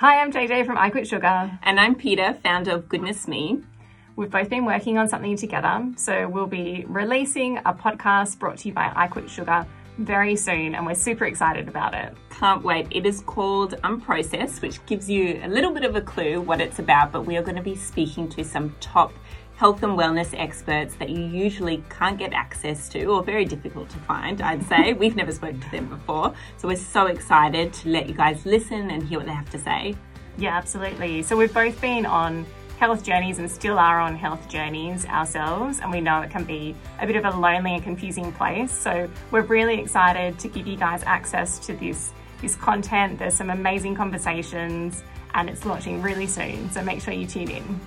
Hi, I'm JJ from I Quit Sugar. And I'm Peta, founder of Goodness Me. We've both been working on something together, so we'll be releasing a podcast brought to you by I Quit Sugar very soon, and we're super excited about it. Can't wait. It is called um Unprocessed, which gives you a little bit of a clue what it's about, but we are going to be speaking to some top health and wellness experts that you usually can't get access to or very difficult to find, I'd say. We've never spoken to them before. So we're so excited to let you guys listen and hear what they have to say. Yeah, absolutely. So we've both been on health journeys and still are on health journeys ourselves, and we know it can be a bit of a lonely and confusing place. So we're really excited to give you guys access to this this content. There's some amazing conversations, and it's launching really soon. So make sure you tune in.